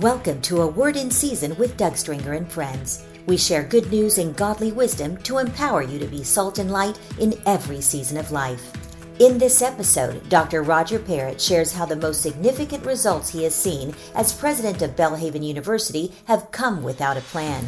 Welcome to A Word in Season with Doug Stringer and friends. We share good news and godly wisdom to empower you to be salt and light in every season of life. In this episode, Dr. Roger Parrott shares how the most significant results he has seen as president of Belhaven University have come without a plan.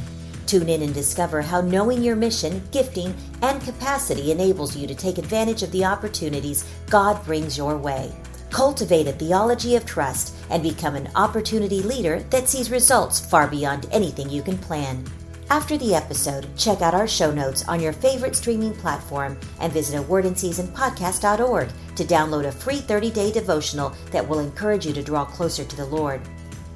Tune in and discover how knowing your mission, gifting, and capacity enables you to take advantage of the opportunities God brings your way. Cultivate a theology of trust and become an opportunity leader that sees results far beyond anything you can plan. After the episode, check out our show notes on your favorite streaming platform and visit a wordinseasonpodcast.org to download a free 30-day devotional that will encourage you to draw closer to the Lord.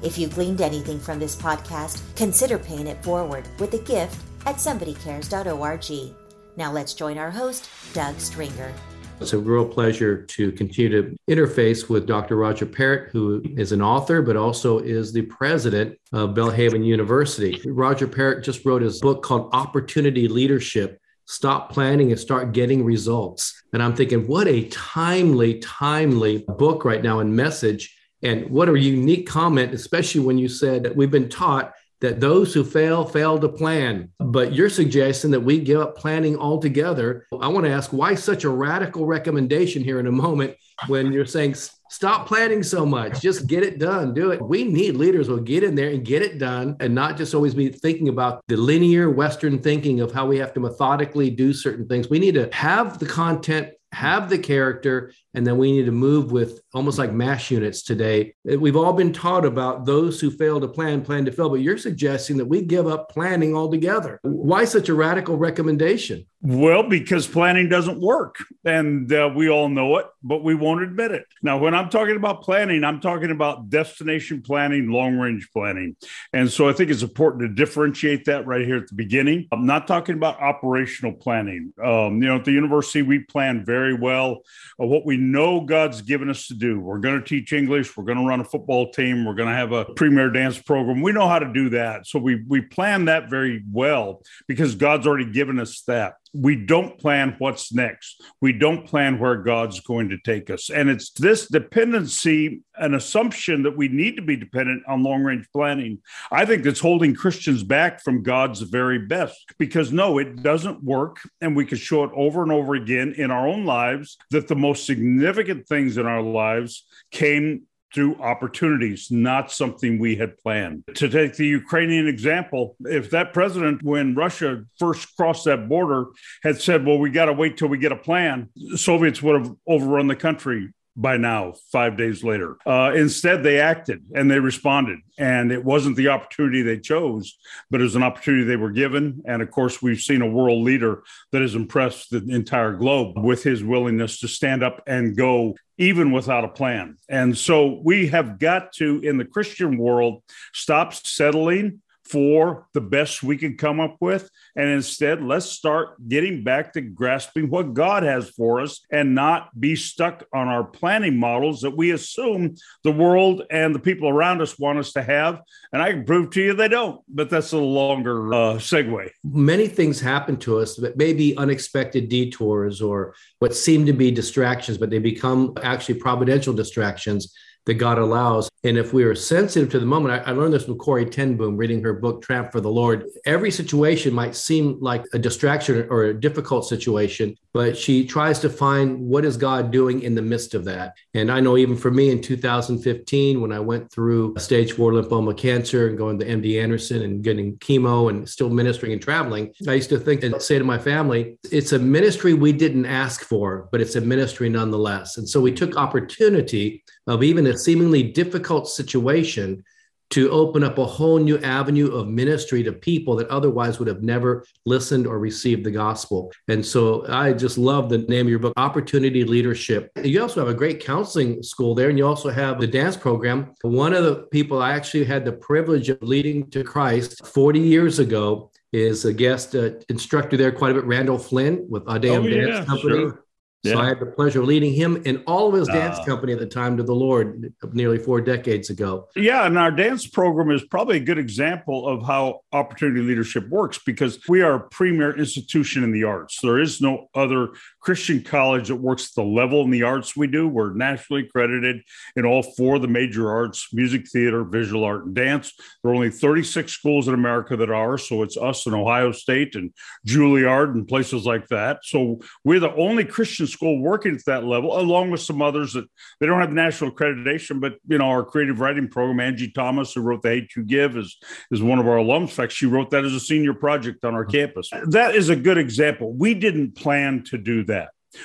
If you've gleaned anything from this podcast, consider paying it forward with a gift at somebodycares.org. Now let's join our host, Doug Stringer. It's a real pleasure to continue to interface with Dr. Roger Parrott, who is an author, but also is the president of Belhaven University. Roger Parrott just wrote his book called Opportunity Leadership Stop Planning and Start Getting Results. And I'm thinking, what a timely, timely book right now and message. And what a unique comment, especially when you said that we've been taught that those who fail fail to plan. But you're suggesting that we give up planning altogether. I want to ask why such a radical recommendation here in a moment when you're saying stop planning so much, just get it done, do it. We need leaders who will get in there and get it done and not just always be thinking about the linear Western thinking of how we have to methodically do certain things. We need to have the content have the character, and then we need to move with almost like mash units today. We've all been taught about those who fail to plan, plan to fail, but you're suggesting that we give up planning altogether. Why such a radical recommendation? Well, because planning doesn't work, and uh, we all know it, but we won't admit it. Now, when I'm talking about planning, I'm talking about destination planning, long range planning. And so I think it's important to differentiate that right here at the beginning. I'm not talking about operational planning. Um, you know, at the university, we plan very well of what we know God's given us to do. We're going to teach English, we're going to run a football team, we're going to have a premier dance program. We know how to do that. So we, we plan that very well because God's already given us that we don't plan what's next. We don't plan where God's going to take us. And it's this dependency, an assumption that we need to be dependent on long range planning, I think that's holding Christians back from God's very best. Because no, it doesn't work. And we can show it over and over again in our own lives that the most significant things in our lives came through opportunities, not something we had planned. To take the Ukrainian example, if that president, when Russia first crossed that border, had said, Well, we got to wait till we get a plan, the Soviets would have overrun the country by now, five days later. Uh, instead, they acted and they responded. And it wasn't the opportunity they chose, but it was an opportunity they were given. And of course, we've seen a world leader that has impressed the entire globe with his willingness to stand up and go even without a plan. And so we have got to, in the Christian world, stop settling for the best we can come up with. And instead, let's start getting back to grasping what God has for us and not be stuck on our planning models that we assume the world and the people around us want us to have. And I can prove to you they don't, but that's a longer uh, segue. Many things happen to us that may be unexpected detours or what seem to be distractions, but they become actually providential distractions that God allows. And if we are sensitive to the moment, I, I learned this from Corrie ten Boom reading her book, Tramp for the Lord. Every situation might seem like a distraction or a difficult situation, but she tries to find what is God doing in the midst of that. And I know even for me in 2015, when I went through stage four lymphoma cancer and going to MD Anderson and getting chemo and still ministering and traveling, I used to think and say to my family, it's a ministry we didn't ask for, but it's a ministry nonetheless. And so we took opportunity of even a seemingly difficult situation to open up a whole new avenue of ministry to people that otherwise would have never listened or received the gospel. And so I just love the name of your book, Opportunity Leadership. You also have a great counseling school there, and you also have the dance program. One of the people I actually had the privilege of leading to Christ 40 years ago is a guest uh, instructor there quite a bit, Randall Flynn with Ad Deum oh, yeah, Dance Company. Sure. So Yeah. I had the pleasure of leading him and all of his dance Ah. company at the time to the Lord nearly four decades ago. Yeah, and our dance program is probably a good example of how opportunity leadership works because we are a premier institution in the arts. There is no other Christian college that works at the level in the arts we do. We're nationally accredited in all four of the major arts music, theater, visual art, and dance. There are only 36 schools in America that are, so it's us and Ohio State and Juilliard and places like that. So we're the only Christian school working at that level, along with some others that they don't have national accreditation, but you know, our creative writing program, Angie Thomas, who wrote The Hate You Give, is, is one of our alums. In fact, she wrote that as a senior project on our campus. That is a good example. We didn't plan to do that.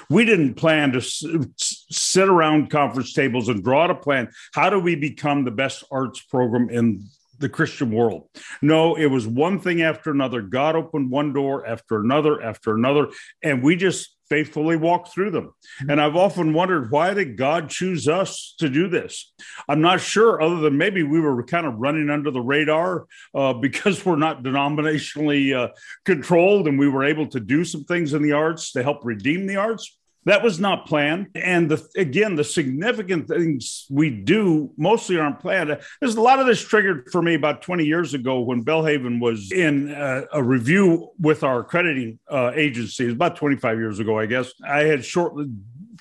We didn't plan to sit around conference tables and draw out a plan. How do we become the best arts program in the Christian world? No, it was one thing after another. God opened one door after another after another, and we just faithfully walk through them. And I've often wondered why did God choose us to do this? I'm not sure, other than maybe we were kind of running under the radar uh, because we're not denominationally uh, controlled and we were able to do some things in the arts to help redeem the arts. That was not planned. And the, again, the significant things we do mostly aren't planned. There's a lot of this triggered for me about 20 years ago when Belhaven was in a, a review with our accrediting uh, agency. about 25 years ago, I guess. I had shortly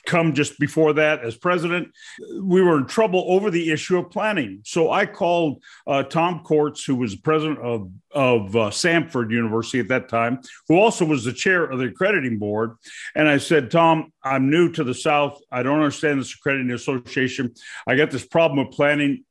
come just before that as president. We were in trouble over the issue of planning. So I called uh, Tom Corts, who was president of, of uh, Samford University at that time, who also was the chair of the accrediting board. And I said, Tom, I'm new to the South. I don't understand this accrediting association. I got this problem of planning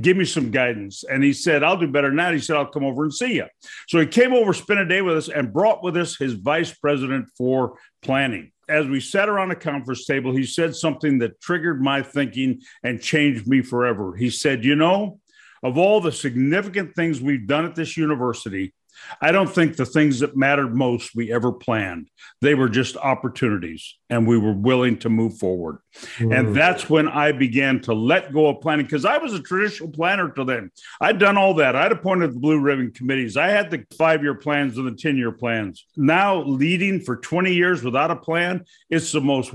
give me some guidance. And he said, I'll do better than that. He said, I'll come over and see you. So he came over, spent a day with us, and brought with us his vice president for planning as we sat around a conference table, he said something that triggered my thinking and changed me forever. He said, You know, of all the significant things we've done at this university, I don't think the things that mattered most we ever planned. They were just opportunities, and we were willing to move forward. Mm. And that's when I began to let go of planning because I was a traditional planner to then. I'd done all that. I'd appointed the blue ribbon committees. I had the five year plans and the 10 year plans. Now, leading for 20 years without a plan, it's the most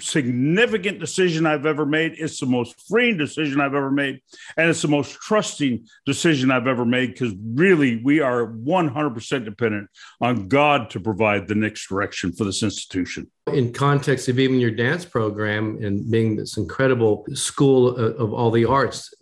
significant decision I've ever made. It's the most freeing decision I've ever made. And it's the most trusting decision I've ever made because really we are 100% dependent on God to provide the next direction for this institution. In context of even your dance program and being this incredible school of all the arts,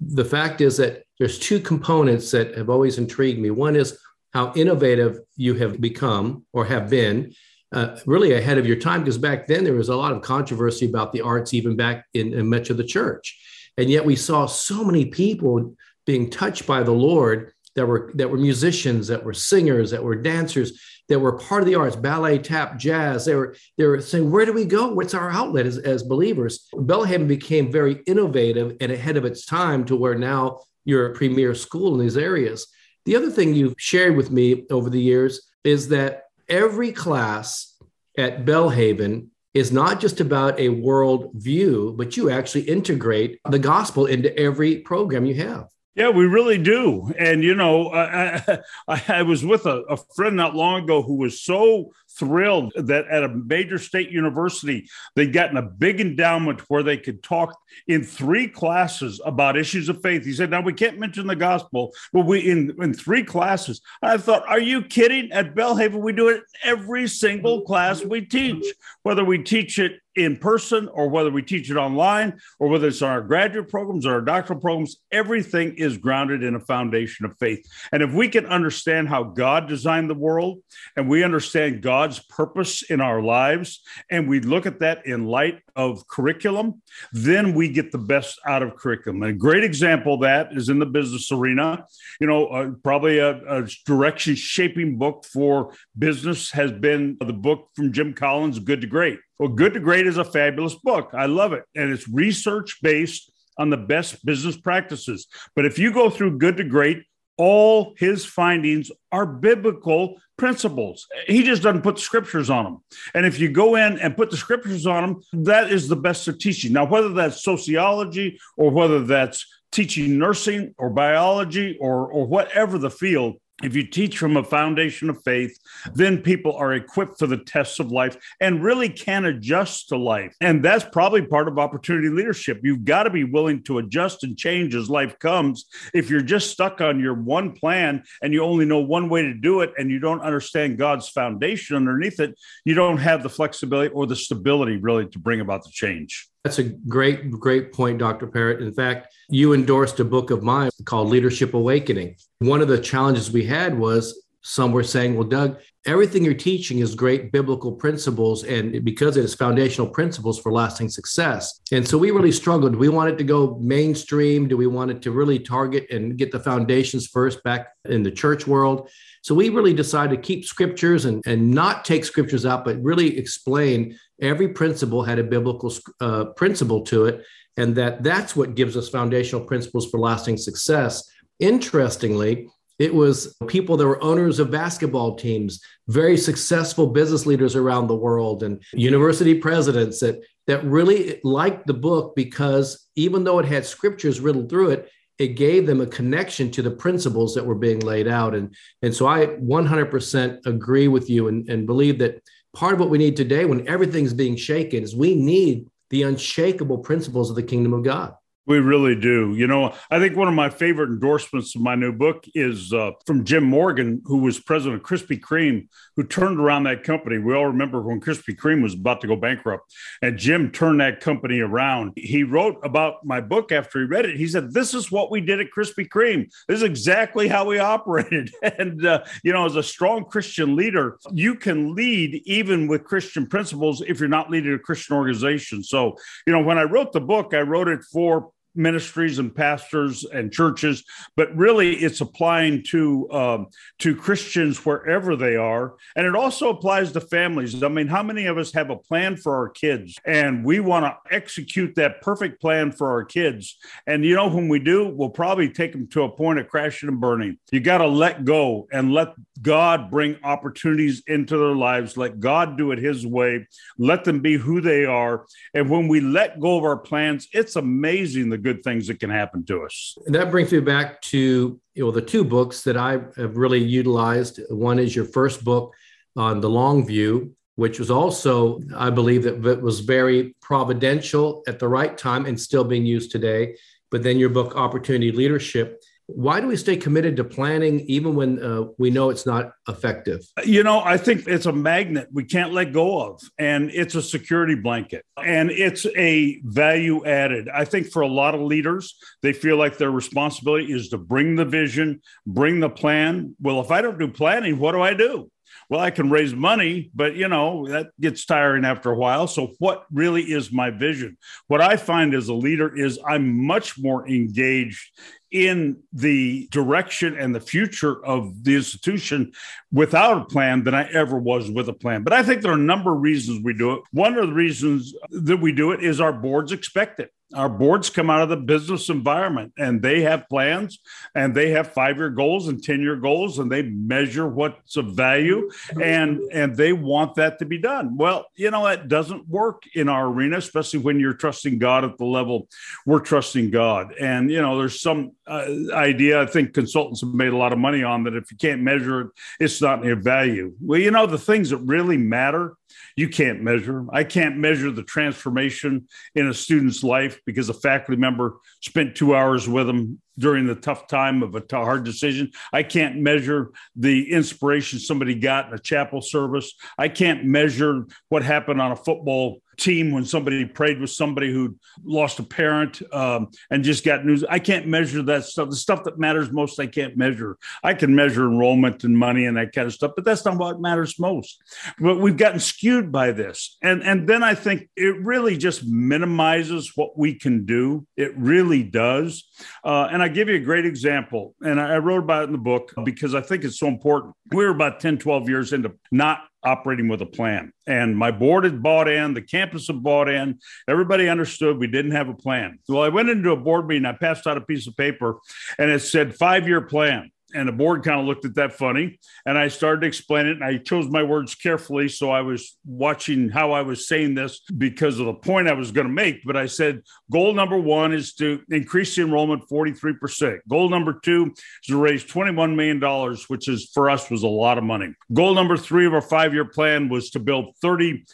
the fact is that there's two components that have always intrigued me. One is how innovative you have become or have been uh, really ahead of your time because back then there was a lot of controversy about the arts, even back in, in much of the church. And yet we saw so many people being touched by the Lord that were that were musicians, that were singers, that were dancers, that were part of the arts, ballet, tap, jazz. They were they were saying, where do we go? What's our outlet as, as believers? Belhaven became very innovative and ahead of its time to where now you're a premier school in these areas. The other thing you've shared with me over the years is that every class at Belhaven is not just about a world view, but you actually integrate the gospel into every program you have. Yeah, we really do. And, you know, I, I, I was with a, a, friend not long ago who was so thrilled that at a major state university, they'd gotten a big endowment where they could talk in three classes about issues of faith. He said, now we can't mention the gospel, but we in, in three classes. I thought, are you kidding? At Belhaven, we do it every single class we teach, whether we teach it in person or whether we teach it online or whether it's our graduate programs or our doctoral programs, everything is grounded in a foundation of faith. And if we can understand how God designed the world and we understand God's purpose in our lives and we look at that in light of curriculum, then we get the best out of curriculum. And a great example of that is in the business arena. You know, uh, probably a, a direction shaping book for business has been the book from Jim Collins, Good to Great. Well, Good to Great is a fabulous book. I love it. And it's research based on the best business practices. But if you go through Good to Great, all his findings are biblical principles. He just doesn't put the scriptures on them. And if you go in and put the scriptures on them, that is the best of teaching. Now, whether that's sociology or whether that's teaching nursing or biology or, or whatever the field, if you teach from a foundation of faith, then people are equipped for the tests of life and really can adjust to life. And that's probably part of opportunity leadership. You've got to be willing to adjust and change as life comes. If you're just stuck on your one plan and you only know one way to do it and you don't understand God's foundation underneath it, you don't have the flexibility or the stability really to bring about the change. That's a great, great point, Dr. Parrott. In fact, you endorsed a book of mine called Leadership Awakening. One of the challenges we had was some were saying, well, Doug, everything you're teaching is great biblical principles, and because it is foundational principles for lasting success. And so we really struggled. Do we wanted to go mainstream. Do we want it to really target and get the foundations first back in the church world? So we really decided to keep scriptures and, and not take scriptures out, but really explain every principle had a biblical uh, principle to it, and that that's what gives us foundational principles for lasting success. Interestingly, it was people that were owners of basketball teams, very successful business leaders around the world, and university presidents that that really liked the book because even though it had scriptures riddled through it, it gave them a connection to the principles that were being laid out. And, and so I 100% agree with you and, and believe that part of what we need today when everything's being shaken is we need the unshakable principles of the kingdom of God. We really do. You know, I think one of my favorite endorsements of my new book is uh, from Jim Morgan, who was president of Krispy Kreme, who turned around that company. We all remember when Krispy Kreme was about to go bankrupt, and Jim turned that company around. He wrote about my book after he read it. He said, This is what we did at Krispy Kreme. This is exactly how we operated. and, uh, you know, as a strong Christian leader, you can lead even with Christian principles if you're not leading a Christian organization. So, you know, when I wrote the book, I wrote it for ministries and pastors and churches, but really it's applying to um, to Christians wherever they are, and it also applies to families. I mean, how many of us have a plan for our kids, and we want to execute that perfect plan for our kids? And you know, when we do, we'll probably take them to a point of crashing and burning. You got to let go and let God bring opportunities into their lives. Let God do it His way. Let them be who they are. And when we let go of our plans, it's amazing the good things that can happen to us. And that brings me back to you know the two books that I have really utilized. One is your first book on the long view, which was also, I believe, that it was very providential at the right time and still being used today. But then your book, Opportunity Leadership, why do we stay committed to planning even when uh, we know it's not effective? You know, I think it's a magnet we can't let go of, and it's a security blanket, and it's a value added. I think for a lot of leaders, they feel like their responsibility is to bring the vision, bring the plan. Well, if I don't do planning, what do I do? Well, I can raise money, but you know, that gets tiring after a while. So, what really is my vision? What I find as a leader is I'm much more engaged in the direction and the future of the institution without a plan than I ever was with a plan. But I think there are a number of reasons we do it. One of the reasons that we do it is our boards expect it our boards come out of the business environment and they have plans and they have five year goals and 10 year goals and they measure what's of value and and they want that to be done. Well you know that doesn't work in our arena especially when you're trusting god at the level we're trusting god. And you know there's some uh, idea i think consultants have made a lot of money on that if you can't measure it it's not near value. Well you know the things that really matter you can't measure. I can't measure the transformation in a student's life because a faculty member spent two hours with them during the tough time of a hard decision. I can't measure the inspiration somebody got in a chapel service. I can't measure what happened on a football team when somebody prayed with somebody who lost a parent um, and just got news. I can't measure that stuff. The stuff that matters most, I can't measure. I can measure enrollment and money and that kind of stuff, but that's not what matters most. But we've gotten skewed by this, and and then I think it really just minimizes what we can do. It really does. Uh, and I give you a great example, and I wrote about it in the book because I think it's so important. We were about 10, 12 years into not operating with a plan. And my board had bought in, the campus had bought in, everybody understood we didn't have a plan. Well, I went into a board meeting, I passed out a piece of paper and it said five year plan. And the board kind of looked at that funny. And I started to explain it. And I chose my words carefully. So I was watching how I was saying this because of the point I was going to make. But I said, goal number one is to increase the enrollment 43%. Goal number two is to raise $21 million, which is for us was a lot of money. Goal number three of our five year plan was to build $31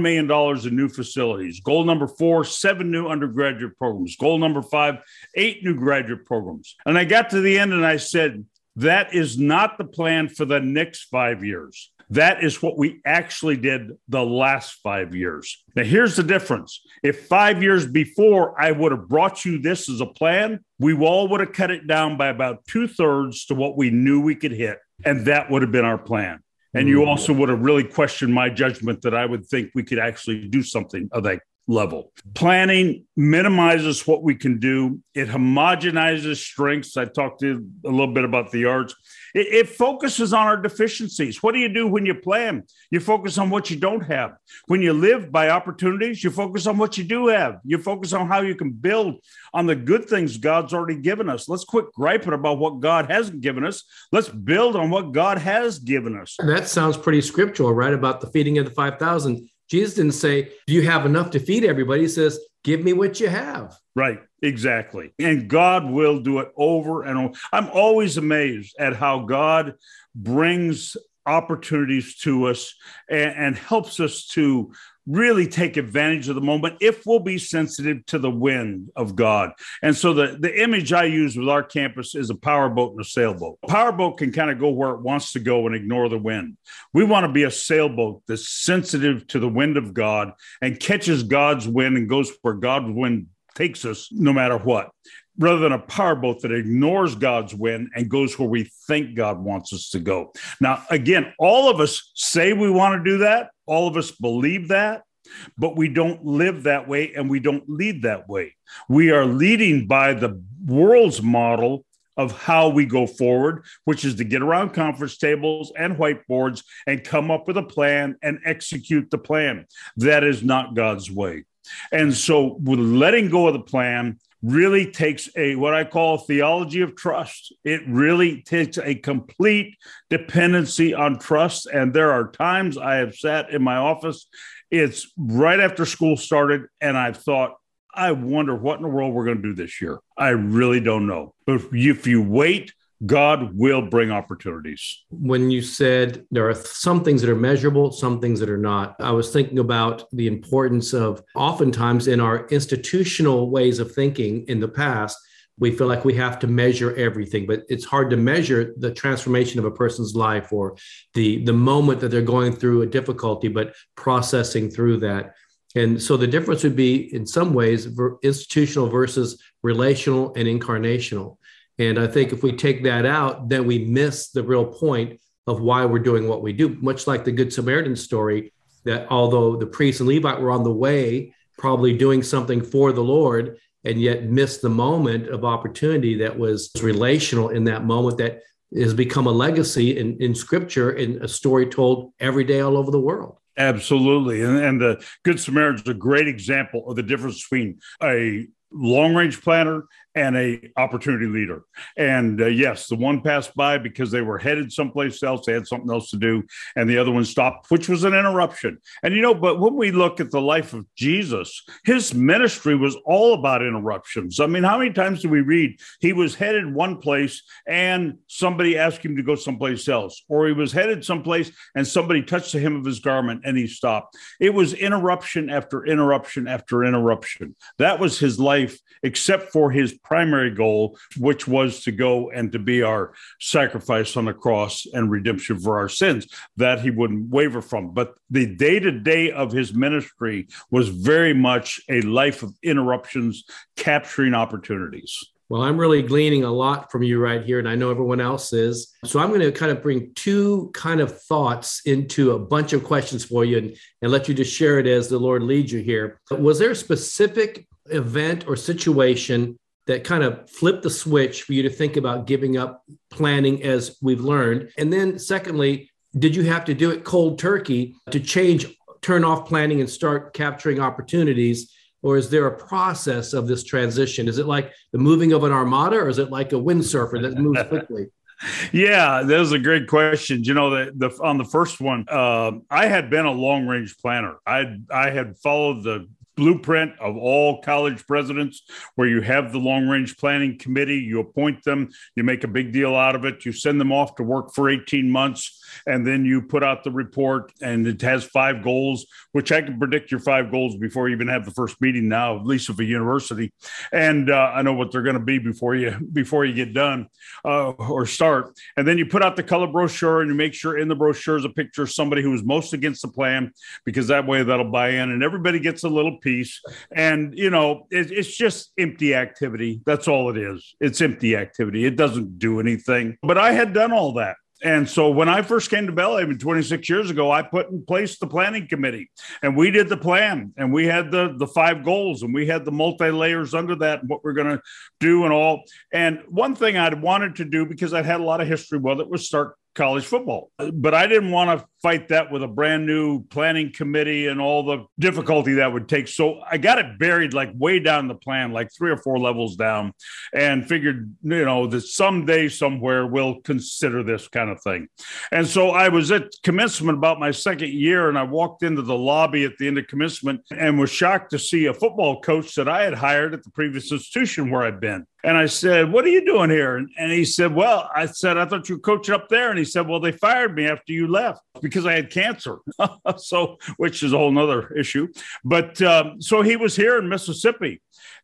million in new facilities. Goal number four, seven new undergraduate programs. Goal number five, eight new graduate programs. And I got to the end and I said, that is not the plan for the next five years. That is what we actually did the last five years. Now, here's the difference. If five years before I would have brought you this as a plan, we all would have cut it down by about two thirds to what we knew we could hit. And that would have been our plan. And you mm. also would have really questioned my judgment that I would think we could actually do something of that level. Planning minimizes what we can do. It homogenizes strengths. I talked to a little bit about the arts. It, it, focuses on our deficiencies. What do you do when you plan? You focus on what you don't have. When you live by opportunities, you focus on what you do have. You focus on how you can build on the good things God's already given us. Let's quit griping about what God hasn't given us. Let's build on what God has given us. That sounds pretty scriptural, right? About the feeding of the 5,000 Jesus didn't say, Do you have enough to feed everybody? He says, Give me what you have. Right, exactly. And God will do it over and over. I'm always amazed at how God brings opportunities to us and, and helps us to really take advantage of the moment if we'll be sensitive to the wind of God. And so the, the image I use with our campus is a powerboat and a sailboat. A powerboat can kind of go where it wants to go and ignore the wind. We want to be a sailboat that's sensitive to the wind of God and catches God's wind and goes where God's wind takes us no matter what rather than a powerboat that ignores God's wind and goes where we think God wants us to go. Now, again, all of us say we want to do that, all of us believe that, but we don't live that way and we don't lead that way. We are leading by the world's model of how we go forward, which is to get around conference tables and whiteboards and come up with a plan and execute the plan. That is not God's way. And so, with letting go of the plan, really takes a what I call theology of trust. It really takes a complete dependency on trust. And there are times I have sat in my office, it's right after school started, and I've thought, I wonder what in the world we're going to do this year. I really don't know. But if you wait God will bring opportunities. When you said there are some things that are measurable, some things that are not, I was thinking about the importance of oftentimes in our institutional ways of thinking in the past, we feel like we have to measure everything but it's hard to measure the transformation of a person's life or the the moment that they're going through a difficulty but processing through that and so the difference would be in some ways institutional versus relational and incarnational and I think if we take that out, then we miss the real point of why we're doing what we do. Much like the Good Samaritan story, that although the priest and Levite were on the way, probably doing something for the Lord, and yet missed the moment of opportunity that was relational in that moment that has become a legacy in, in scripture and a story told every day all over the world. Absolutely. And, and the Good Samaritan is a great example of the difference between a long range planner and a opportunity leader. And uh, yes, the one passed by because they were headed someplace else. They had something else to do, and the other one stopped, which was an interruption. And you know, but when we look at the life of Jesus, his ministry was all about interruptions. I mean, how many times do we read he was headed one place and somebody asked him to go someplace else, or he was headed someplace and somebody touched the hem of his garment and he stopped? It was interruption after interruption after interruption. That was his life, except for his primary goal, which was to go and to be our sacrifice on the cross and redemption for our sins, that he wouldn't waver from. But the day to day of his ministry was very much a life of interruptions, capturing opportunities. Well, I'm really gleaning a lot from you right here, and I know everyone else is. So I'm going to kind of bring two kind of thoughts into a bunch of questions for you and, and let you just share it as the Lord leads you here. Was there a specific event or situation that kind of flip the switch for you to think about giving up planning as we've learned? And then, secondly, did you have to do it cold turkey to change, turn off planning and start capturing opportunities? Or is there a process of this transition? Is it like the moving of an armada or is it like a windsurfer that moves quickly? Yeah, that was a great question. You know, the, the on the first one, uh, I had been a long range planner. I I had followed the blueprint of all college presidents where you have the long range planning committee you appoint them you make a big deal out of it you send them off to work for 18 months and then you put out the report and it has five goals which i can predict your five goals before you even have the first meeting now at least of a university. And uh, i know what they're going to be before you before you get done uh, or start. And then you put out the color brochure and you make sure in the brochure is a picture of somebody who is most against the plan because that way that'll buy in and everybody gets a little piece. And you know it, it's just empty activity. That's all it is. It's empty activity. It doesn't do anything. But i had done all that and so when I first came to Belhaven 26 years ago, I put in place the planning committee and we did the plan and we had the, the five goals and we had the multi layers under that and what we're going to do and all. And one thing I'd wanted to do because I'd had a lot of history with it was start college football. But I didn't want to fight that with a brand new planning committee and all the difficulty that would take. So I got it buried like way down the plan, like three or four levels down, and figured, you know, that someday somewhere we'll consider this kind of thing. And so I was at commencement about my second year, and I walked into the lobby at the end of commencement and was shocked to see a football coach that I had hired at the previous institution where I'd been. And I said, What are you doing here? And he said, Well, I said, I thought you were coaching up there. And he said, Well, they fired me after you left because I had cancer. so, which is a whole nother issue. But um, so he was here in Mississippi.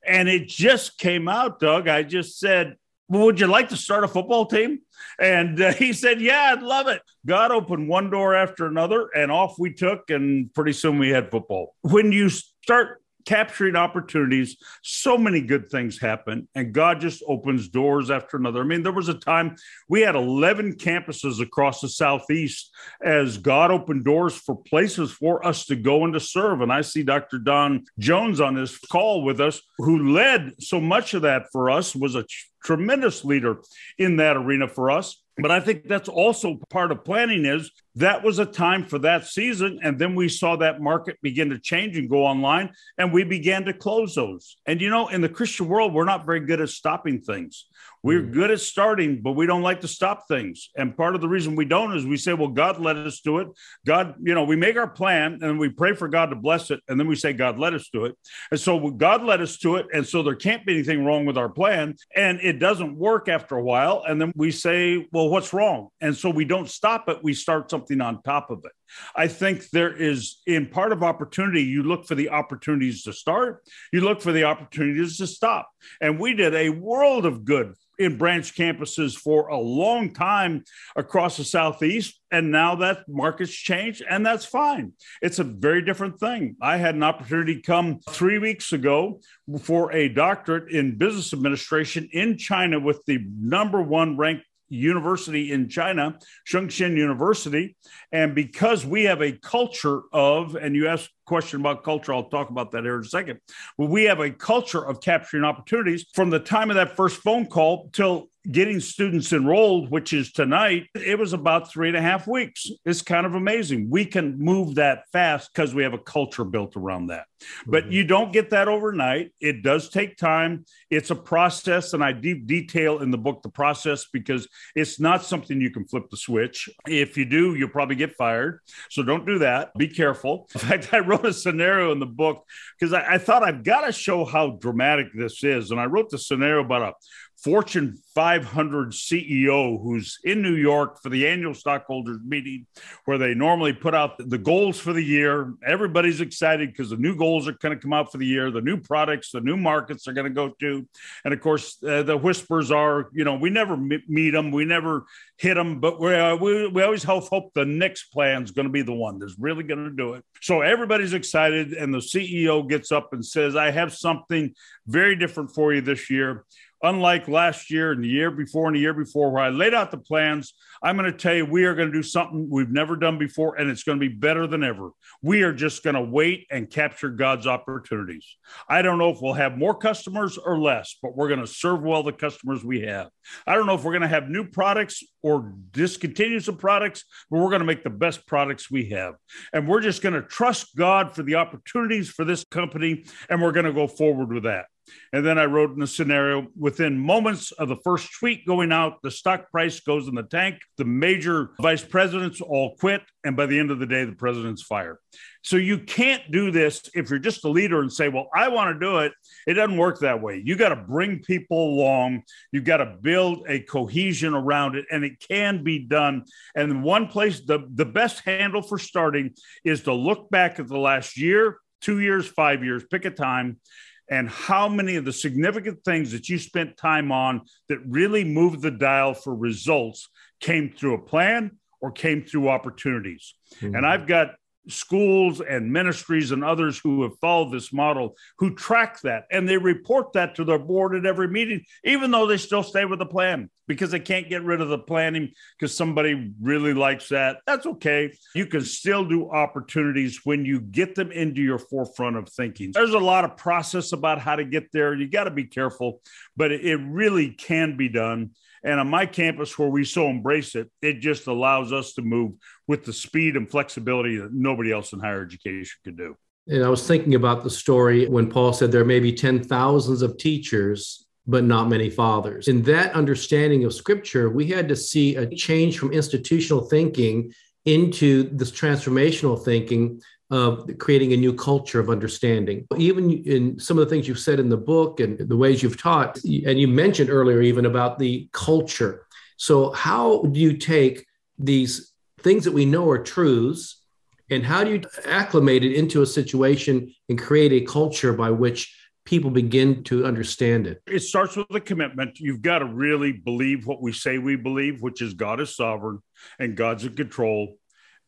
And it just came out, Doug. I just said, well, would you like to start a football team? And uh, he said, Yeah, I'd love it. God opened one door after another, and off we took. And pretty soon we had football. When you start capturing opportunities. So many good things happen, and God just opens doors after another. I mean, there was a time we had 11 campuses across the Southeast as God opened doors for places for us to go and to serve. And I see Dr. Don Jones on this call with us, who led so much of that for us, was a tremendous leader in that arena for us. But I think that's also part of planning is that was a time for that season. And then we saw that market begin to change and go online, and we began to close those. And you know, in the Christian world, we're not very good at stopping things. We're mm. good at starting, but we don't like to stop things. And part of the reason we don't is we say, well, God let us do it. God, you know, we make our plan and we pray for God to bless it. And then we say, God let us do it. And so God led us to it. And so there can't be anything wrong with our plan. And it doesn't work after a while. And then we say, well, what's wrong? And so we don't stop it. We start something on top of it. I think there is, in part of opportunity, you look for the opportunities to start, you look for the opportunities to stop. And we did a world of good in branch campuses for a long time across the Southeast. And now that market's changed, and that's fine. It's a very different thing. I had an opportunity come three weeks ago for a doctorate in business administration in China with the number one ranked university in China, Chung-Cheng University. And because we have a culture of, and you asked a question about culture, I'll talk about that here in a second. We have a culture of capturing opportunities from the time of that first phone call till getting students enrolled, which is tonight, it was about three and a half weeks. It's kind of amazing. We can move that fast because we have a culture built around that. But mm-hmm. you don't get that overnight. It does take time. It's a process, and I deep detail in the book the process because it's not something you can flip the switch. If you do, you'll probably get fired. So don't do that. Be careful. In fact, I wrote a scenario in the book because I, I thought I've got to show how dramatic this is. And I wrote the scenario about a Fortune 500 CEO who's in New York for the annual stockholders meeting where they normally put out the goals for the year. Everybody's excited because the new goals are going to come out for the year, the new products, the new markets are going to go to. And of course, uh, the whispers are, you know, we never meet them, we never hit them, but we, uh, we, we always hope, hope the next plan is going to be the one that's really going to do it. So everybody's excited. And the CEO gets up and says, I have something very different for you this year unlike last year and the year before and the year before, where I laid out the plans, I'm going to tell you we are going to do something we've never done before, and it's going to be better than ever. We are just going to wait and capture God's opportunities. I don't know if we'll have more customers or less, but we're going to serve well the customers we have. I don't know if we're going to have new products or discontinue some products, but we're going to make the best products we have. And we're just going to trust God for the opportunities for this company, and we're going to go forward with that. And then I wrote in a scenario within moments of the first tweet going out, the stock price goes in the tank. The major vice presidents all quit. And by the end of the day, the president's fired. So you can't do this if you're just a leader and say, well, I want to do it. It doesn't work that way. You got to bring people along. You've got to build a cohesion around it, and it can be done. And one place, the, the best handle for starting is to look back at the last year, two years, five years, pick a time, and how many of the significant things that you spent time on that really moved the dial for results came through a plan or came through opportunities. Mm-hmm. And I've got schools and ministries and others who have followed this model who track that and they report that to their board at every meeting, even though they still stay with the plan because they can't get rid of the planning because somebody really likes that. That's okay. You can still do opportunities when you get them into your forefront of thinking. There's a lot of process about how to get there. You got to be careful, but it really can be done. And on my campus, where we so embrace it, it just allows us to move with the speed and flexibility that nobody else in higher education could do. And I was thinking about the story when Paul said there may be 10 thousands of teachers, but not many fathers. In that understanding of scripture, we had to see a change from institutional thinking into this transformational thinking of creating a new culture of understanding. Even in some of the things you've said in the book and the ways you've taught, and you mentioned earlier even about the culture. So, how do you take these things that we know are truths and how do you acclimate it into a situation and create a culture by which people begin to understand it? It starts with a commitment. You've got to really believe what we say we believe, which is God is sovereign and God's in control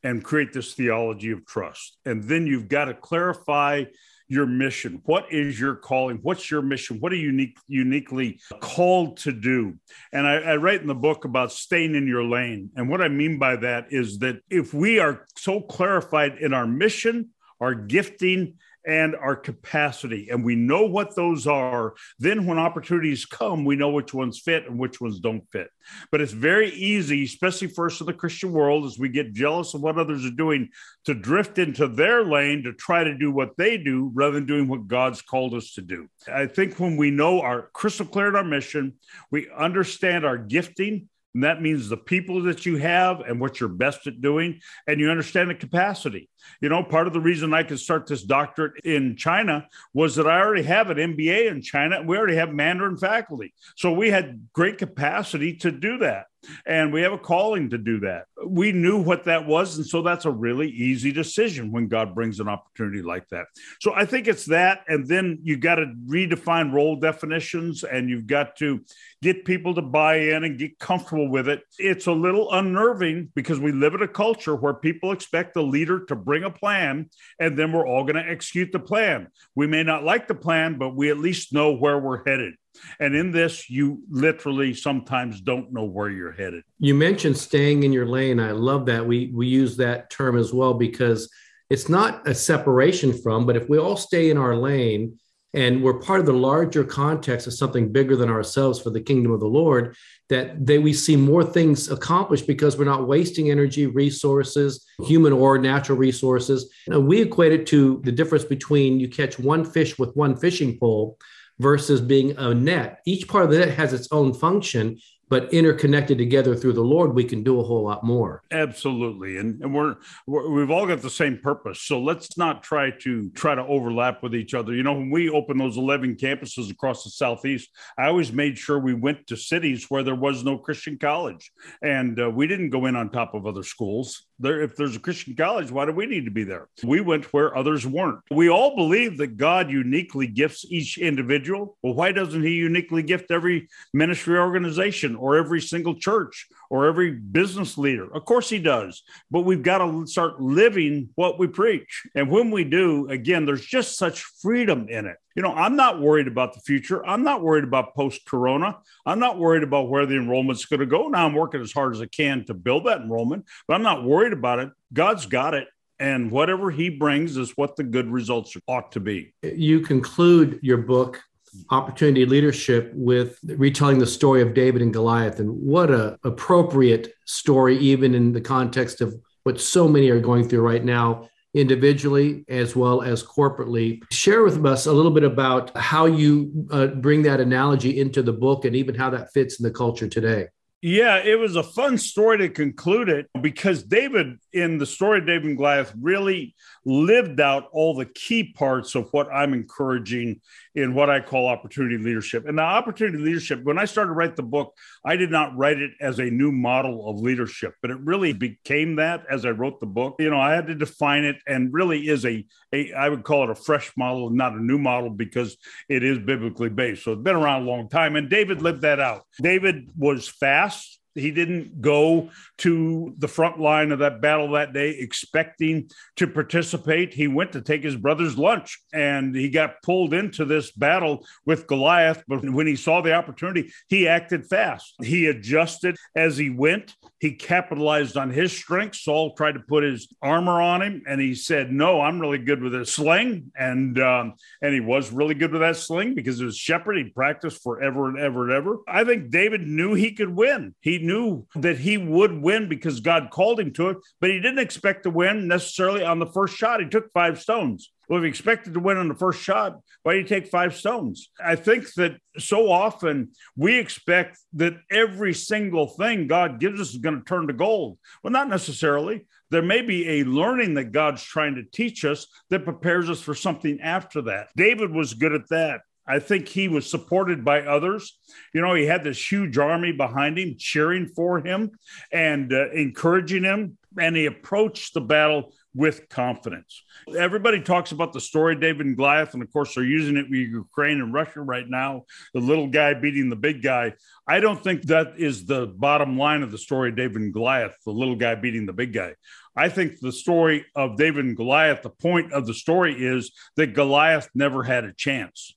and create this theology of trust. And then you've got to clarify your mission. What is your calling? What's your mission? What are you unique, uniquely called to do? And I, I, write in the book about staying in your lane. And what I mean by that is that if we are so clarified in our mission, our gifting, and our capacity. And we know what those are. Then, when opportunities come, we know which ones fit and which ones don't fit. But it's very easy, especially first in the Christian world, as we get jealous of what others are doing, to drift into their lane to try to do what they do rather than doing what God's called us to do. I think when we know our crystal clear in our mission, we understand our gifting and that means the people that you have and what you're best at doing, and you understand the capacity. You know, part of the reason I could start this doctorate in China was that I already have an MBA in China and we already have Mandarin faculty. So we had great capacity to do that and we have a calling to do that. We knew what that was. And so that's a really easy decision when God brings an opportunity like that. So I think it's that. And then you've got to redefine role definitions and you've got to get people to buy in and get comfortable with it. It's a little unnerving because we live in a culture where people expect the leader to bring a plan and then we're all going to execute the plan. We may not like the plan, but we at least know where we're headed. And in this, you literally sometimes don't know where you're headed. You mentioned staying in your lane. I love that. We we use that term as well because it's not a separation from, but if we all stay in our lane and we're part of the larger context of something bigger than ourselves for the kingdom of the Lord, that they we see more things accomplished because we're not wasting energy, resources, human or natural resources. And we equate it to the difference between you catch one fish with one fishing pole versus being a net. Each part of the net has its own function, but interconnected together through the Lord, we can do a whole lot more. Absolutely, and and we're, we have all got the same purpose. So let's not try to try to overlap with each other. You know, when we opened those eleven campuses across the southeast, I always made sure we went to cities where there was no Christian college, and uh, we didn't go in on top of other schools. There, if there's a Christian college, why do we need to be there? We went where others weren't. We all believe that God uniquely gifts each individual. Well, why doesn't He uniquely gift every ministry organization? or every single church or every business leader. Of course, he does, but we've got to start living what we preach. And when we do, again, there's just such freedom in it. You know, I'm not worried about the future. I'm not worried about post corona. I'm not worried about where the enrollment's going to go. Now I'm working as hard as I can to build that enrollment, but I'm not worried about it. God's got it and whatever he brings is what the good results ought to be. You conclude your book opportunity leadership with retelling the story of David and Goliath. And what a appropriate story, even in the context of what so many are going through right now individually as well as corporately. Share with us a little bit about how you uh, bring that analogy into the book and even how that fits in the culture today. Yeah, it was a fun story to conclude it because David, in the story of David and Goliath, really lived out all the key parts of what I'm encouraging in what I call opportunity leadership. And the opportunity leadership, when I started to write the book, I did not write it as a new model of leadership, but it really became that as I wrote the book. You know, I had to define it and really is a, a I would call it a fresh model, not a new model because it is biblically based. So it's been around a long time. And David lived that out. David was fast he didn't go to the front line of that battle that day expecting to participate. He went to take his brother's lunch and he got pulled into this battle with Goliath. But when he saw the opportunity, he acted fast. He adjusted as he went. He capitalized on his strength. Saul tried to put his armor on him and he said, No, I'm really good with a sling. And, um, and he was really good with that sling because it was shepherd. He practiced forever and ever and ever. I think David knew he could win. He knew that he would win because God called him to it, but he didn't expect to win necessarily on the first shot. He took five stones. Well, if he expected to win on the first shot, why did he take five stones? I think that so often we expect that every single thing God gives us is going to turn to gold. Well, not necessarily. There may be a learning that God's trying to teach us that prepares us for something after that. David was good at that. I think he was supported by others. You know, he had this huge army behind him cheering for him and uh, encouraging him. And he approached the battle with confidence. Everybody talks about the story David and Goliath, and of course, they're using it with Ukraine and Russia right now the little guy beating the big guy. I don't think that is the bottom line of the story David and Goliath, the little guy beating the big guy. I think the story of David and Goliath, the point of the story is that Goliath never had a chance.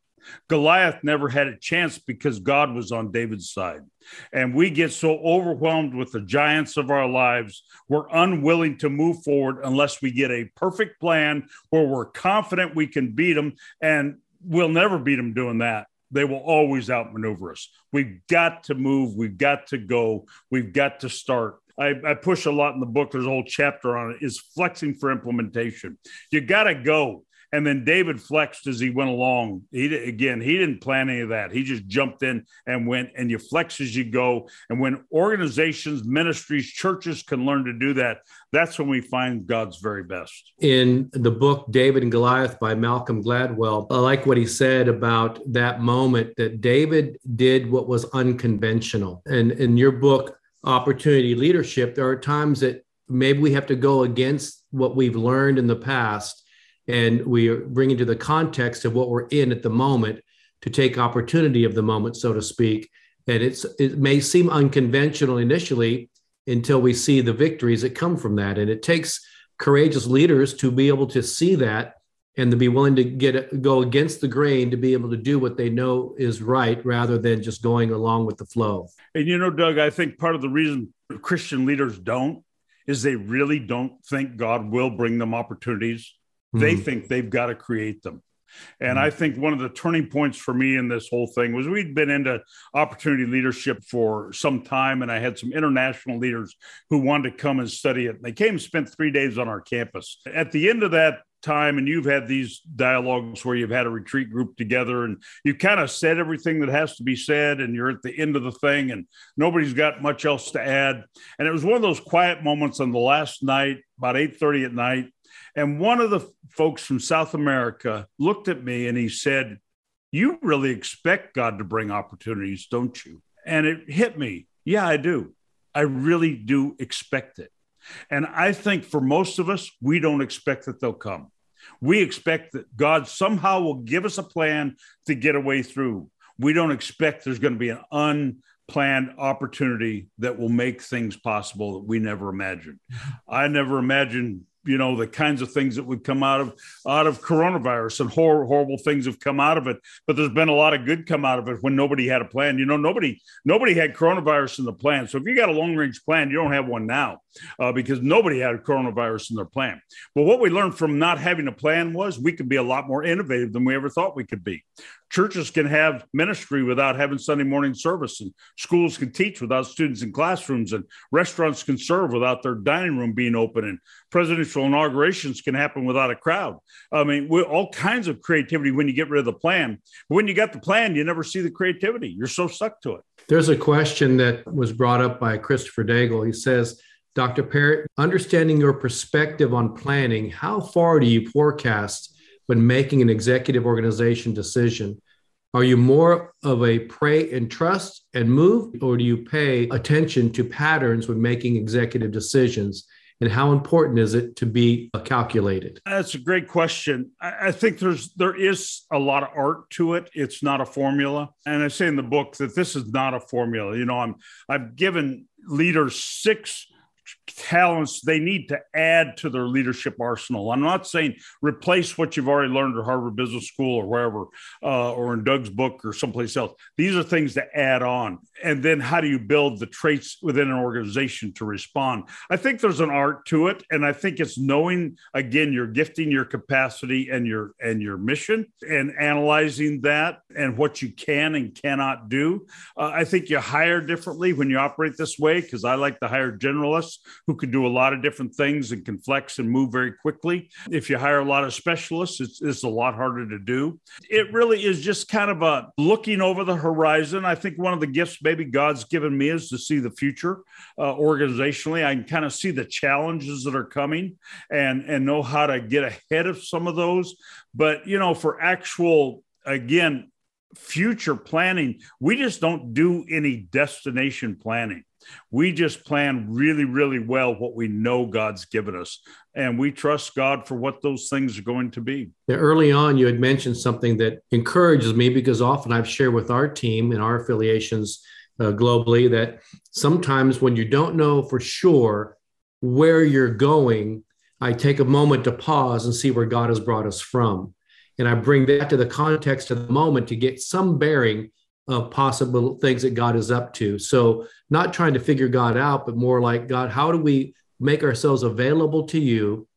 Goliath never had a chance because God was on David's side. And we get so overwhelmed with the giants of our lives, we're unwilling to move forward unless we get a perfect plan where we're confident we can beat them. And we'll never beat them doing that. They will always outmaneuver us. We've got to move. We've got to go. We've got to start. I, I, push a lot in the book. There's a whole chapter on it. Is flexing for implementation. You got to go. And then David flexed as he went along. He again, he didn't plan any of that. He just jumped in and went. And you flex as you go. And when organizations, ministries, churches can learn to do that, that's when we find God's very best. In the book David and Goliath by Malcolm Gladwell, I like what he said about that moment that David did what was unconventional. And in your book, Opportunity Leadership, there are times that maybe we have to go against what we've learned in the past and we are bringing to the context of what we're in at the moment to take opportunity of the moment, so to speak. And it's it may seem unconventional initially until we see the victories that come from that. And it takes courageous leaders to be able to see that and to be willing to get go against the grain to be able to do what they know is right rather than just going along with the flow. And you know, Doug, I think part of the reason Christian leaders don't is they really don't think God will bring them opportunities they mm think they've got to create them. And mm I think one of the turning points for me in this whole thing was we'd been into opportunity leadership for some time, and I had some international leaders who wanted to come and study it. They came and spent three days on our campus. At the end of that time, and you've had these dialogues where you've had a retreat group together and you kind of said everything that has to be said, and you're at the end of the thing, and nobody's got much else to add. And it was one of those quiet moments on the last night, about 8:30 at night and one of the folks from South America looked at me and he said, You really expect God to bring opportunities, don't you? And it hit me. Yeah, I do. I really do expect it. And I think for most of us, we don't expect that they'll come. We expect that God somehow will give us a plan to get a way through. We don't expect there's going to be an unplanned opportunity that will make things possible that we never imagined. Mm-hmm. I never imagined you know the kinds of things that would come out of out of coronavirus and hor- horrible things have come out of it. But there's been a lot of good come out of it when nobody had a plan. You know nobody nobody had coronavirus in the plan. So if you got a long range plan you don't have one now uh, because nobody had a coronavirus in their plan. But what we learned from not having a plan was we could be a lot more innovative than we ever thought we could be churches can have ministry without having Sunday morning service, and schools can teach without students in classrooms, and restaurants can serve without their dining room being open, and presidential inaugurations can happen without a crowd. I mean, all kinds of creativity when you get rid of the plan. But when you got the plan, you never see the creativity. You're so stuck to it. There's a question that was brought up by Christopher Daigle. He says, Dr. Parrott, understanding your perspective on planning, how far do you forecast when making an executive organization decision? Are you more of a pray and trust and move, or do you pay attention to patterns when making executive decisions? And how important is it to be calculated? That's a great question. I think there's there is a lot of art to it. It's not a formula, and I say in the book that this is not a formula. You know, I'm I've given leaders six talents they need to add to their leadership arsenal. I'm not saying replace what you've already learned at Harvard Business School or wherever, uh, or in Doug's book or someplace else. These are things to add on. And then how do you build the traits within an organization to respond? I think there's an art to it, and I think it's knowing again your gifting, your capacity, and your and your mission, and analyzing that and what you can and cannot do. Uh, I think you hire differently when you operate this way because I like to hire generalists who can do a lot of different things and can flex and move very quickly. If you hire a lot of specialists, it's, it's a lot harder to do. It really is just kind of a looking over the horizon. I think one of the gifts maybe God's given me is to see the future uh, organizationally. I can kind of see the challenges that are coming and and know how to get ahead of some of those. But you know, for actual again future planning, we just don't do any destination planning. We just plan really, really well what we know God's given us. And we trust God for what those things are going to be. Yeah, early on, you had mentioned something that encourages me because often I've shared with our team and our affiliations uh, globally that sometimes when you don't know for sure where you're going, I take a moment to pause and see where God has brought us from. And I bring that to the context of the moment to get some bearing of possible things that God is up to. So, not trying to figure God out, but more like, God, how do we make ourselves available to you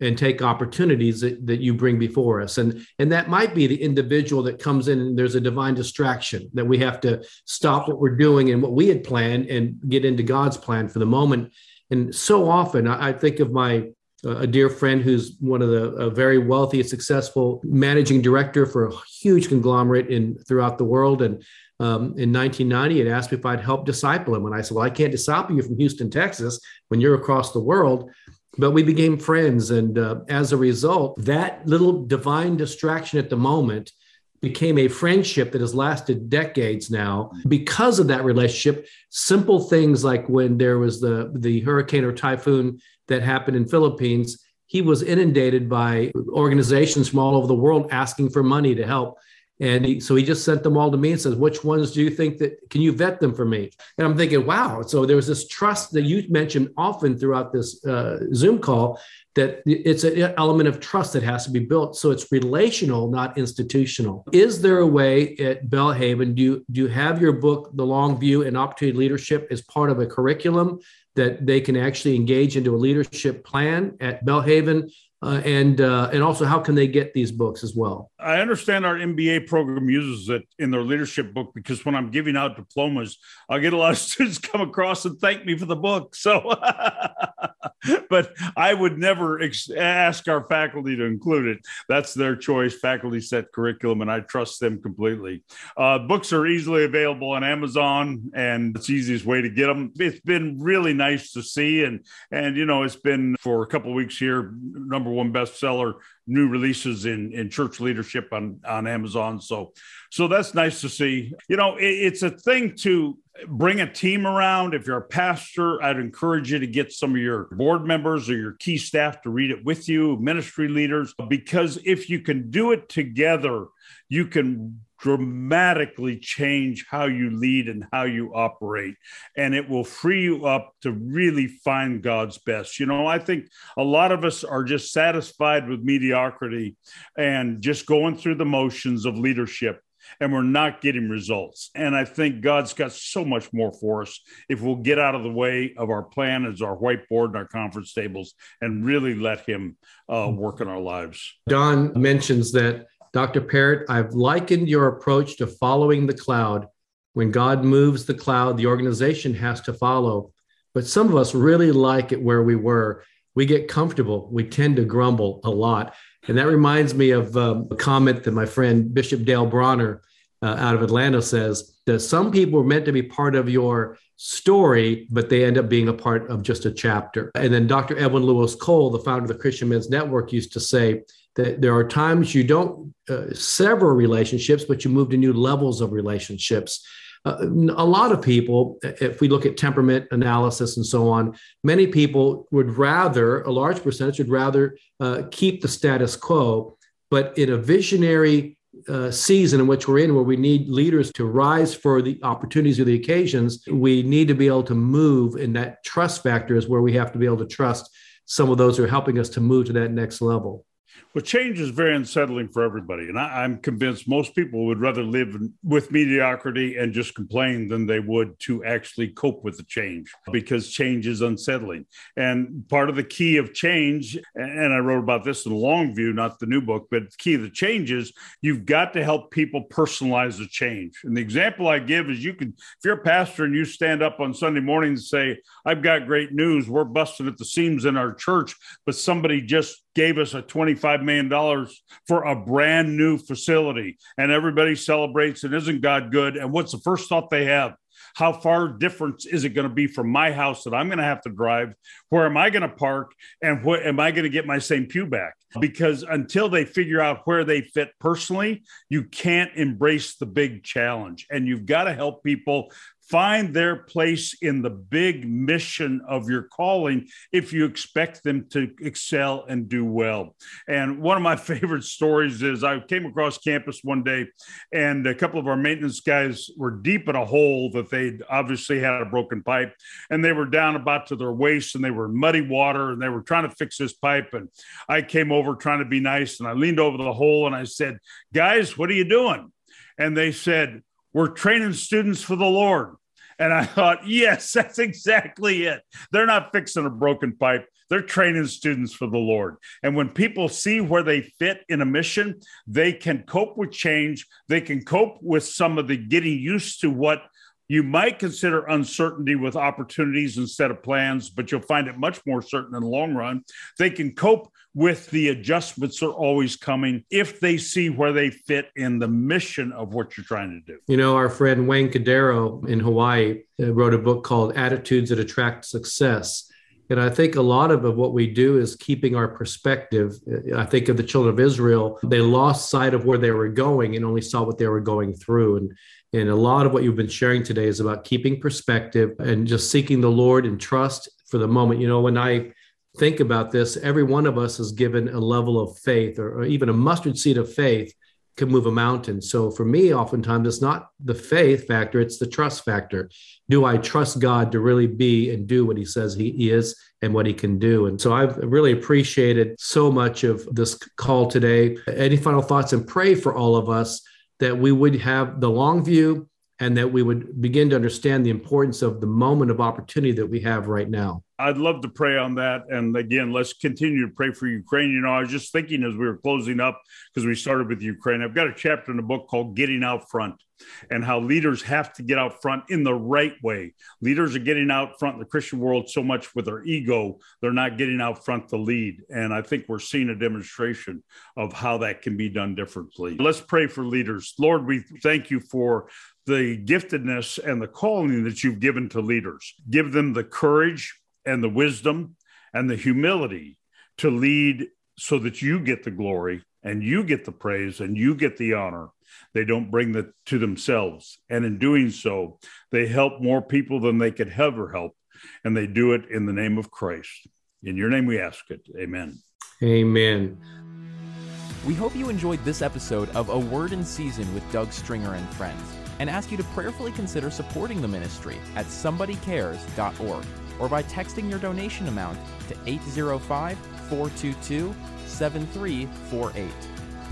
and take opportunities that, that you bring before us? And, and that might be the individual that comes in and there's a divine distraction that we have to stop what we're doing and what we had planned and get into God's plan for the moment. And so often, I, I think of my a dear friend who's one of the very wealthy successful managing director for a huge conglomerate in throughout the world. And um, in 1990, he asked me if I'd help disciple him. And I said, Well, I can't disciple you from Houston, Texas, when you're across the world. But we became friends. And uh, as a result, that little divine distraction at the moment became a friendship that has lasted decades now because of that relationship simple things like when there was the the hurricane or typhoon that happened in Philippines, he was inundated by organizations from all over the world asking for money to help. And he, so he just sent them all to me and says, which ones do you think that, can you vet them for me? And I'm thinking, wow. So there was this trust that you mentioned often throughout this uh, Zoom call that it's an element of trust that has to be built. So it's relational, not institutional. Is there a way at Belhaven, do you, do you have your book, The Long View and Opportunity Leadership, as part of a curriculum that they can actually engage into a leadership plan at Belhaven? Uh, and uh, and also how can they get these books as well? I understand our MBA program uses it in their leadership book because when I'm giving out diplomas, I get a lot of students come across and thank me for the book. So, but I would never ex- ask our faculty to include it. That's their choice. Faculty set curriculum, and I trust them completely. Uh, books are easily available on Amazon, and it's the easiest way to get them. It's been really nice to see, and and you know, it's been for a couple weeks here number number one bestseller, new releases in in church leadership on on Amazon. So so that's nice to see. You know, it, it's a thing to bring a team around. If you're a pastor, I'd encourage you to get some of your board members or your key staff to read it with you, ministry leaders, because if you can do it together, you can dramatically change how you lead and how you operate. And it will free you up to really find God's best. You know, I think a lot of us are just satisfied with mediocrity and just going through the motions of leadership. And we're not getting results. And I think God's got so much more for us if we'll get out of the way of our plan as our whiteboard and our conference tables and really let Him uh, work in our lives. Don mentions that Dr. Parrott, I've likened your approach to following the cloud. When God moves the cloud, the organization has to follow. But some of us really like it where we were. We get comfortable. We tend to grumble a lot. And that reminds me of um, a comment that my friend Bishop Dale Bronner uh, out of Atlanta says that some people are meant to be part of your story, but they end up being a part of just a chapter. And then Dr. Edwin Lewis Cole, the founder of the Christian Men's Network, used to say that there are times you don't uh, sever relationships, but you move to new levels of relationships. Uh, a lot of people, if we look at temperament analysis and so on, many people would rather, a large percentage would rather uh, keep the status quo. But in a visionary uh, season in which we're in, where we need leaders to rise for the opportunities or the occasions, we need to be able to move. And that trust factor is where we have to be able to trust some of those who are helping us to move to that next level. Well, change is very unsettling for everybody. And I, am convinced most people would rather live with mediocrity and just complain than they would to actually cope with the change because change is unsettling. And part of the key of change, and I wrote about this in Longview, not the new book, but the key of the change is you've got to help people personalize the change. And the example I give is you can, if you're a pastor and you stand up on Sunday morning and say, I've got great news, we're busting at the seams in our church, but somebody just gave us a $25 million for a brand new facility and everybody celebrates and isn't God good? And what's the first thought they have? How far difference is it going to be from my house that I'm going to have to drive? Where am I going to park? And what am I going to get my same pew back? Because until they figure out where they fit personally, you can't embrace the big challenge. And you've got to help people find their place in the big mission of your calling if you expect them to excel and do well. And one of my favorite stories is I came across campus one day and a couple of our maintenance guys were deep in a hole that they'd obviously had a broken pipe and they were down about to their waist and they were muddy water and they were trying to fix this pipe. And I came over trying to be nice and I leaned over the hole and I said, Guys, what are you doing? And they said, We're training students for the Lord. And I thought, yes, that's exactly it. They're not fixing a broken pipe. They're training students for the Lord. And when people see where they fit in a mission, they can cope with change. They can cope with some of the getting used to what you might consider uncertainty with opportunities instead of plans, but you'll find it much more certain in the long run. They can cope with the adjustments are always coming if they see where they fit in the mission of what you're trying to do. You know, our friend Wayne Cordeiro in Hawaii uh, wrote a book called Attitudes That Attract Success. And I think a lot of what we do is keeping our perspective. I think of the children of Israel, they lost sight of where they were going and only saw what they were going through. And and a lot of what you've been sharing today is about keeping perspective and just seeking the Lord and trust for the moment. You know, when I think about this, every one of us is given a level of faith or, or even a mustard seed of faith can move a mountain. So for me, oftentimes it's not the faith factor, it's the trust factor. Do I trust God to really be and do what he says he, is and what he can do? And so I've really appreciated so much of this call today. Any final thoughts and pray for all of us that we would have the long view and that we would begin to understand the importance of the moment of opportunity that we have right now. I'd love to pray on that. And again, let's continue to pray for Ukraine. You know, I was just thinking as we were closing up, because we started with Ukraine, I've got a chapter in the book called Getting Out Front and how leaders have to get out front in the right way. Leaders are getting out front in the Christian world so much with their ego, they're not getting out front to lead. And I think we're seeing a demonstration of how that can be done differently. Let's pray for leaders. Lord, we thank you for the giftedness and the calling that you've given to leaders. Give them the courage and the wisdom and the humility to lead so that you get the glory and you get the praise and you get the honor. They don't bring that to themselves. And in doing so, they help more people than they could ever help. And they do it in the name of Christ. In your name we ask it. Amen. Amen. We hope you enjoyed this episode of A Word in Season with Doug Stringer and friends and ask you to prayerfully consider supporting the ministry at somebodycares.org or by texting your donation amount to 805 422 7348.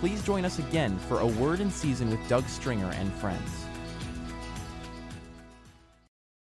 Please join us again for A Word in Season with Doug Stringer and friends.